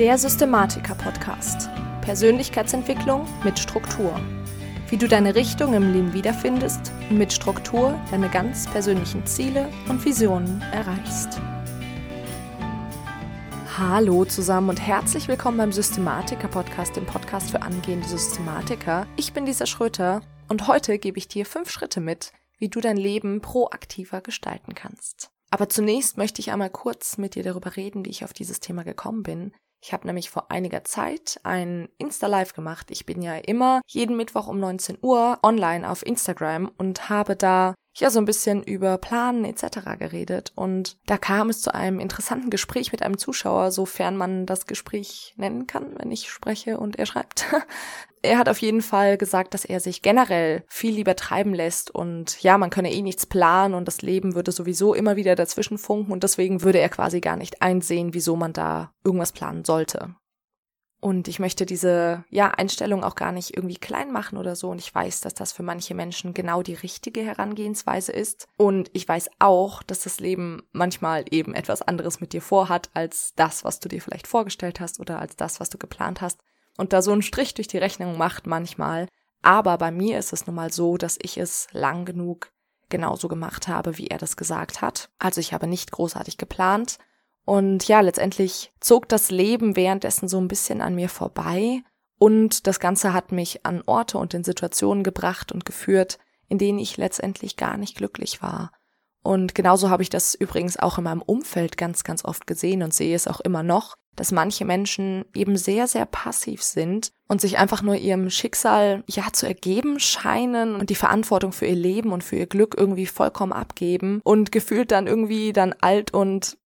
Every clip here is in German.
Der Systematiker Podcast. Persönlichkeitsentwicklung mit Struktur. Wie du deine Richtung im Leben wiederfindest und mit Struktur deine ganz persönlichen Ziele und Visionen erreichst. Hallo zusammen und herzlich willkommen beim Systematiker Podcast, dem Podcast für angehende Systematiker. Ich bin Lisa Schröter und heute gebe ich dir fünf Schritte mit, wie du dein Leben proaktiver gestalten kannst. Aber zunächst möchte ich einmal kurz mit dir darüber reden, wie ich auf dieses Thema gekommen bin. Ich habe nämlich vor einiger Zeit ein Insta-Live gemacht. Ich bin ja immer jeden Mittwoch um 19 Uhr online auf Instagram und habe da ja so ein bisschen über Planen etc. geredet und da kam es zu einem interessanten Gespräch mit einem Zuschauer, sofern man das Gespräch nennen kann, wenn ich spreche und er schreibt. er hat auf jeden Fall gesagt, dass er sich generell viel lieber treiben lässt und ja, man könne eh nichts planen und das Leben würde sowieso immer wieder dazwischen funken und deswegen würde er quasi gar nicht einsehen, wieso man da irgendwas planen sollte. Und ich möchte diese, ja, Einstellung auch gar nicht irgendwie klein machen oder so. Und ich weiß, dass das für manche Menschen genau die richtige Herangehensweise ist. Und ich weiß auch, dass das Leben manchmal eben etwas anderes mit dir vorhat, als das, was du dir vielleicht vorgestellt hast oder als das, was du geplant hast. Und da so ein Strich durch die Rechnung macht manchmal. Aber bei mir ist es nun mal so, dass ich es lang genug genauso gemacht habe, wie er das gesagt hat. Also ich habe nicht großartig geplant und ja, letztendlich zog das Leben währenddessen so ein bisschen an mir vorbei und das Ganze hat mich an Orte und in Situationen gebracht und geführt, in denen ich letztendlich gar nicht glücklich war. Und genauso habe ich das übrigens auch in meinem Umfeld ganz, ganz oft gesehen und sehe es auch immer noch, dass manche Menschen eben sehr, sehr passiv sind und sich einfach nur ihrem Schicksal ja zu ergeben scheinen und die Verantwortung für ihr Leben und für ihr Glück irgendwie vollkommen abgeben und gefühlt dann irgendwie dann alt und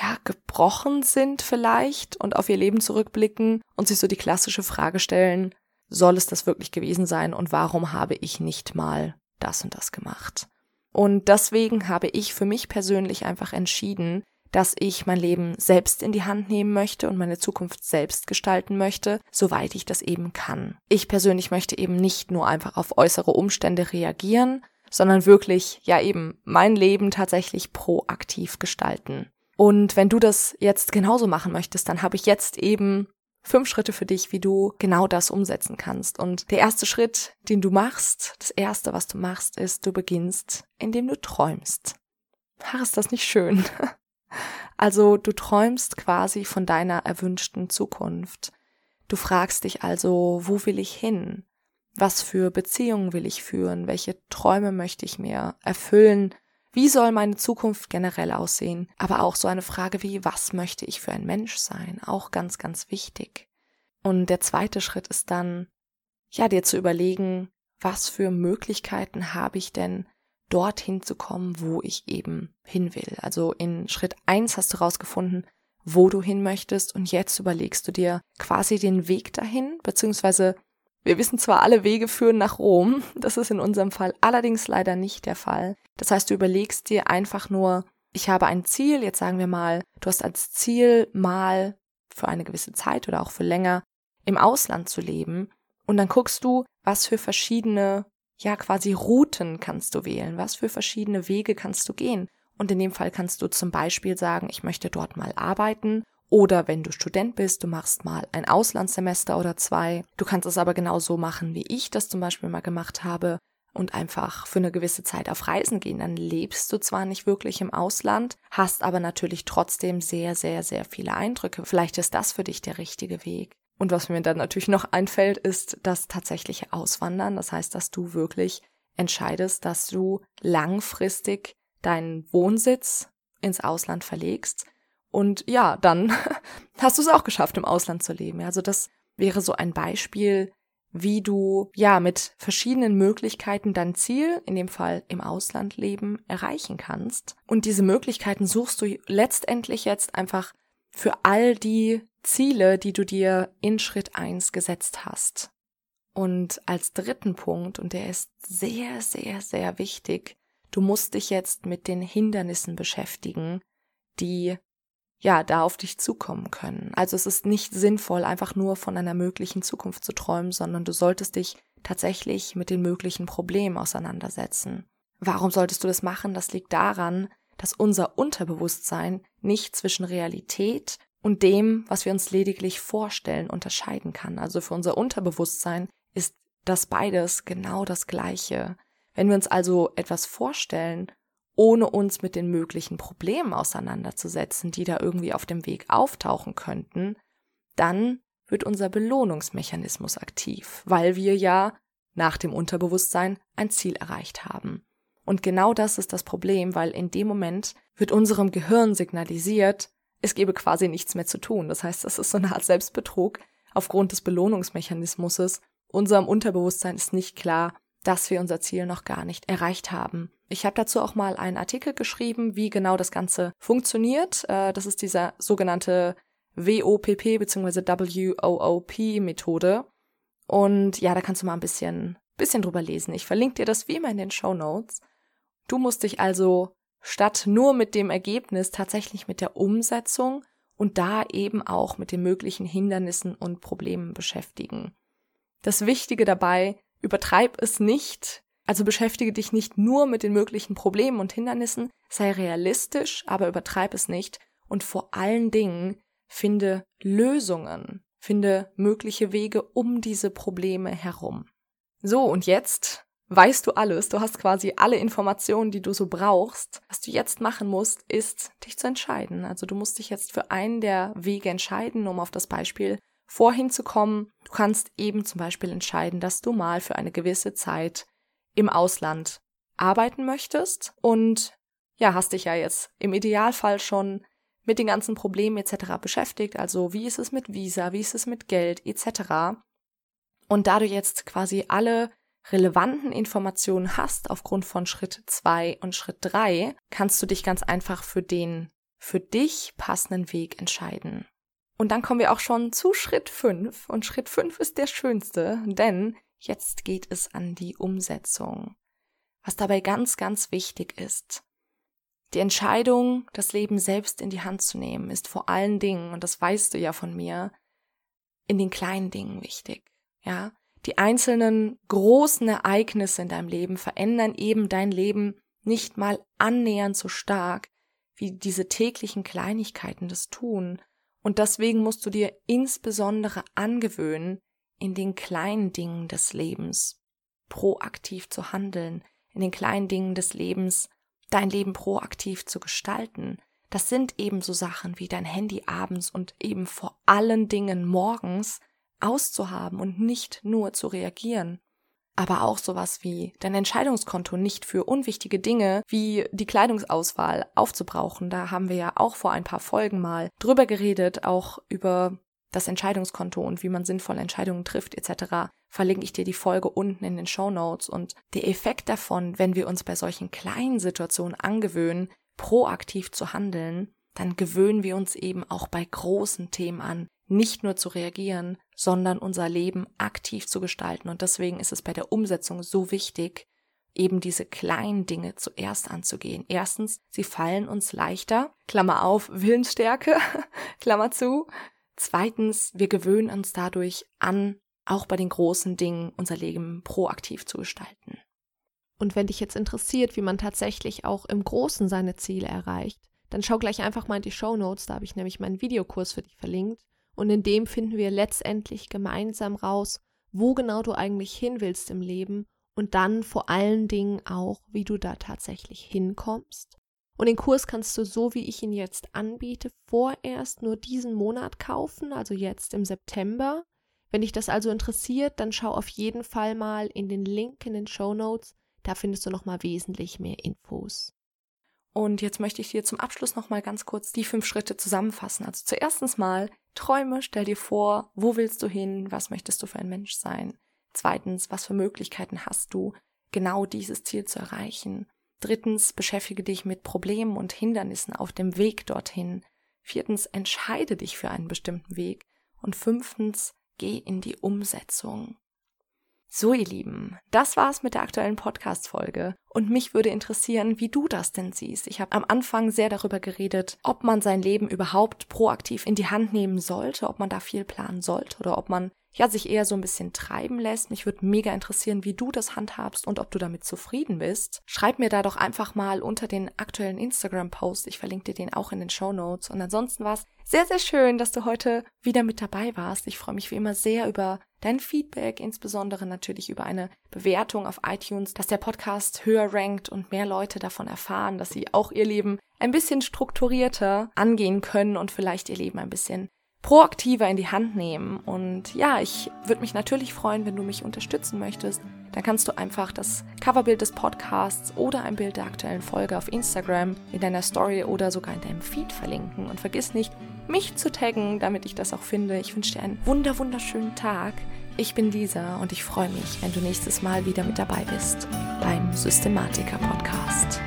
ja, gebrochen sind vielleicht und auf ihr Leben zurückblicken und sich so die klassische Frage stellen, soll es das wirklich gewesen sein und warum habe ich nicht mal das und das gemacht? Und deswegen habe ich für mich persönlich einfach entschieden, dass ich mein Leben selbst in die Hand nehmen möchte und meine Zukunft selbst gestalten möchte, soweit ich das eben kann. Ich persönlich möchte eben nicht nur einfach auf äußere Umstände reagieren, sondern wirklich, ja eben, mein Leben tatsächlich proaktiv gestalten. Und wenn du das jetzt genauso machen möchtest, dann habe ich jetzt eben fünf Schritte für dich, wie du genau das umsetzen kannst. Und der erste Schritt, den du machst, das erste, was du machst, ist, du beginnst, indem du träumst. Ach, ist das nicht schön? Also du träumst quasi von deiner erwünschten Zukunft. Du fragst dich also, wo will ich hin? Was für Beziehungen will ich führen? Welche Träume möchte ich mir erfüllen? Wie soll meine Zukunft generell aussehen? Aber auch so eine Frage wie, was möchte ich für ein Mensch sein? Auch ganz, ganz wichtig. Und der zweite Schritt ist dann, ja, dir zu überlegen, was für Möglichkeiten habe ich denn, dorthin zu kommen, wo ich eben hin will. Also in Schritt eins hast du rausgefunden, wo du hin möchtest und jetzt überlegst du dir quasi den Weg dahin, beziehungsweise wir wissen zwar, alle Wege führen nach Rom, das ist in unserem Fall allerdings leider nicht der Fall. Das heißt, du überlegst dir einfach nur, ich habe ein Ziel, jetzt sagen wir mal, du hast als Ziel mal für eine gewisse Zeit oder auch für länger im Ausland zu leben und dann guckst du, was für verschiedene, ja quasi Routen kannst du wählen, was für verschiedene Wege kannst du gehen. Und in dem Fall kannst du zum Beispiel sagen, ich möchte dort mal arbeiten oder wenn du Student bist, du machst mal ein Auslandssemester oder zwei. Du kannst es aber genauso machen, wie ich das zum Beispiel mal gemacht habe und einfach für eine gewisse Zeit auf Reisen gehen. Dann lebst du zwar nicht wirklich im Ausland, hast aber natürlich trotzdem sehr, sehr, sehr viele Eindrücke. Vielleicht ist das für dich der richtige Weg. Und was mir dann natürlich noch einfällt, ist das tatsächliche Auswandern. Das heißt, dass du wirklich entscheidest, dass du langfristig deinen Wohnsitz ins Ausland verlegst und ja, dann hast du es auch geschafft, im Ausland zu leben. Also das wäre so ein Beispiel, wie du ja mit verschiedenen Möglichkeiten dein Ziel, in dem Fall im Ausland leben, erreichen kannst. Und diese Möglichkeiten suchst du letztendlich jetzt einfach für all die Ziele, die du dir in Schritt eins gesetzt hast. Und als dritten Punkt, und der ist sehr, sehr, sehr wichtig, du musst dich jetzt mit den Hindernissen beschäftigen, die ja, da auf dich zukommen können. Also es ist nicht sinnvoll, einfach nur von einer möglichen Zukunft zu träumen, sondern du solltest dich tatsächlich mit den möglichen Problemen auseinandersetzen. Warum solltest du das machen? Das liegt daran, dass unser Unterbewusstsein nicht zwischen Realität und dem, was wir uns lediglich vorstellen, unterscheiden kann. Also für unser Unterbewusstsein ist das beides genau das Gleiche. Wenn wir uns also etwas vorstellen, ohne uns mit den möglichen Problemen auseinanderzusetzen, die da irgendwie auf dem Weg auftauchen könnten, dann wird unser Belohnungsmechanismus aktiv, weil wir ja nach dem Unterbewusstsein ein Ziel erreicht haben. Und genau das ist das Problem, weil in dem Moment wird unserem Gehirn signalisiert, es gebe quasi nichts mehr zu tun. Das heißt, das ist so eine Art Selbstbetrug aufgrund des Belohnungsmechanismus. Unserem Unterbewusstsein ist nicht klar, dass wir unser Ziel noch gar nicht erreicht haben. Ich habe dazu auch mal einen Artikel geschrieben, wie genau das Ganze funktioniert. Äh, das ist dieser sogenannte WOPP bzw. WOOP-Methode. Und ja, da kannst du mal ein bisschen, bisschen drüber lesen. Ich verlinke dir das wie immer in den Show Notes. Du musst dich also statt nur mit dem Ergebnis tatsächlich mit der Umsetzung und da eben auch mit den möglichen Hindernissen und Problemen beschäftigen. Das Wichtige dabei, übertreib es nicht, also beschäftige dich nicht nur mit den möglichen Problemen und Hindernissen, sei realistisch, aber übertreib es nicht und vor allen Dingen finde Lösungen, finde mögliche Wege um diese Probleme herum. So, und jetzt weißt du alles, du hast quasi alle Informationen, die du so brauchst. Was du jetzt machen musst, ist, dich zu entscheiden. Also du musst dich jetzt für einen der Wege entscheiden, um auf das Beispiel vorhin zu kommen. Du kannst eben zum Beispiel entscheiden, dass du mal für eine gewisse Zeit im Ausland arbeiten möchtest und ja, hast dich ja jetzt im Idealfall schon mit den ganzen Problemen etc. beschäftigt, also wie ist es mit Visa, wie ist es mit Geld etc. Und da du jetzt quasi alle relevanten Informationen hast aufgrund von Schritt zwei und Schritt drei, kannst du dich ganz einfach für den für dich passenden Weg entscheiden. Und dann kommen wir auch schon zu Schritt fünf und Schritt fünf ist der schönste, denn jetzt geht es an die Umsetzung. Was dabei ganz, ganz wichtig ist. Die Entscheidung, das Leben selbst in die Hand zu nehmen, ist vor allen Dingen, und das weißt du ja von mir, in den kleinen Dingen wichtig. Ja, die einzelnen großen Ereignisse in deinem Leben verändern eben dein Leben nicht mal annähernd so stark, wie diese täglichen Kleinigkeiten das tun. Und deswegen musst du dir insbesondere angewöhnen, in den kleinen Dingen des Lebens proaktiv zu handeln, in den kleinen Dingen des Lebens dein Leben proaktiv zu gestalten. Das sind eben so Sachen wie dein Handy abends und eben vor allen Dingen morgens auszuhaben und nicht nur zu reagieren. Aber auch sowas wie dein Entscheidungskonto nicht für unwichtige Dinge wie die Kleidungsauswahl aufzubrauchen. Da haben wir ja auch vor ein paar Folgen mal drüber geredet, auch über das Entscheidungskonto und wie man sinnvoll Entscheidungen trifft etc verlinke ich dir die Folge unten in den Show Notes. Und der Effekt davon, wenn wir uns bei solchen kleinen Situationen angewöhnen, proaktiv zu handeln, dann gewöhnen wir uns eben auch bei großen Themen an, nicht nur zu reagieren, sondern unser Leben aktiv zu gestalten. Und deswegen ist es bei der Umsetzung so wichtig, eben diese kleinen Dinge zuerst anzugehen. Erstens, sie fallen uns leichter, Klammer auf, Willensstärke, Klammer zu. Zweitens, wir gewöhnen uns dadurch an, auch bei den großen Dingen unser Leben proaktiv zu gestalten. Und wenn dich jetzt interessiert, wie man tatsächlich auch im Großen seine Ziele erreicht, dann schau gleich einfach mal in die Show Notes, da habe ich nämlich meinen Videokurs für dich verlinkt. Und in dem finden wir letztendlich gemeinsam raus, wo genau du eigentlich hin willst im Leben und dann vor allen Dingen auch, wie du da tatsächlich hinkommst. Und den Kurs kannst du so, wie ich ihn jetzt anbiete, vorerst nur diesen Monat kaufen, also jetzt im September. Wenn dich das also interessiert, dann schau auf jeden Fall mal in den Link in den Show Notes. Da findest du noch mal wesentlich mehr Infos. Und jetzt möchte ich dir zum Abschluss noch mal ganz kurz die fünf Schritte zusammenfassen. Also zuerstens mal träume, stell dir vor, wo willst du hin, was möchtest du für ein Mensch sein. Zweitens, was für Möglichkeiten hast du, genau dieses Ziel zu erreichen. Drittens, beschäftige dich mit Problemen und Hindernissen auf dem Weg dorthin. Viertens, entscheide dich für einen bestimmten Weg. Und fünftens, geh in die Umsetzung. So, ihr Lieben, das war's mit der aktuellen Podcast-Folge. Und mich würde interessieren, wie du das denn siehst. Ich habe am Anfang sehr darüber geredet, ob man sein Leben überhaupt proaktiv in die Hand nehmen sollte, ob man da viel planen sollte oder ob man ja, sich eher so ein bisschen treiben lässt. Mich würde mega interessieren, wie du das handhabst und ob du damit zufrieden bist. Schreib mir da doch einfach mal unter den aktuellen Instagram-Post. Ich verlinke dir den auch in den Show Notes. Und ansonsten war es sehr, sehr schön, dass du heute wieder mit dabei warst. Ich freue mich wie immer sehr über dein Feedback, insbesondere natürlich über eine Bewertung auf iTunes, dass der Podcast höher rankt und mehr Leute davon erfahren, dass sie auch ihr Leben ein bisschen strukturierter angehen können und vielleicht ihr Leben ein bisschen proaktiver in die Hand nehmen. Und ja, ich würde mich natürlich freuen, wenn du mich unterstützen möchtest. Dann kannst du einfach das Coverbild des Podcasts oder ein Bild der aktuellen Folge auf Instagram in deiner Story oder sogar in deinem Feed verlinken. Und vergiss nicht, mich zu taggen, damit ich das auch finde. Ich wünsche dir einen wunder wunderschönen Tag. Ich bin Lisa und ich freue mich, wenn du nächstes Mal wieder mit dabei bist beim Systematiker Podcast.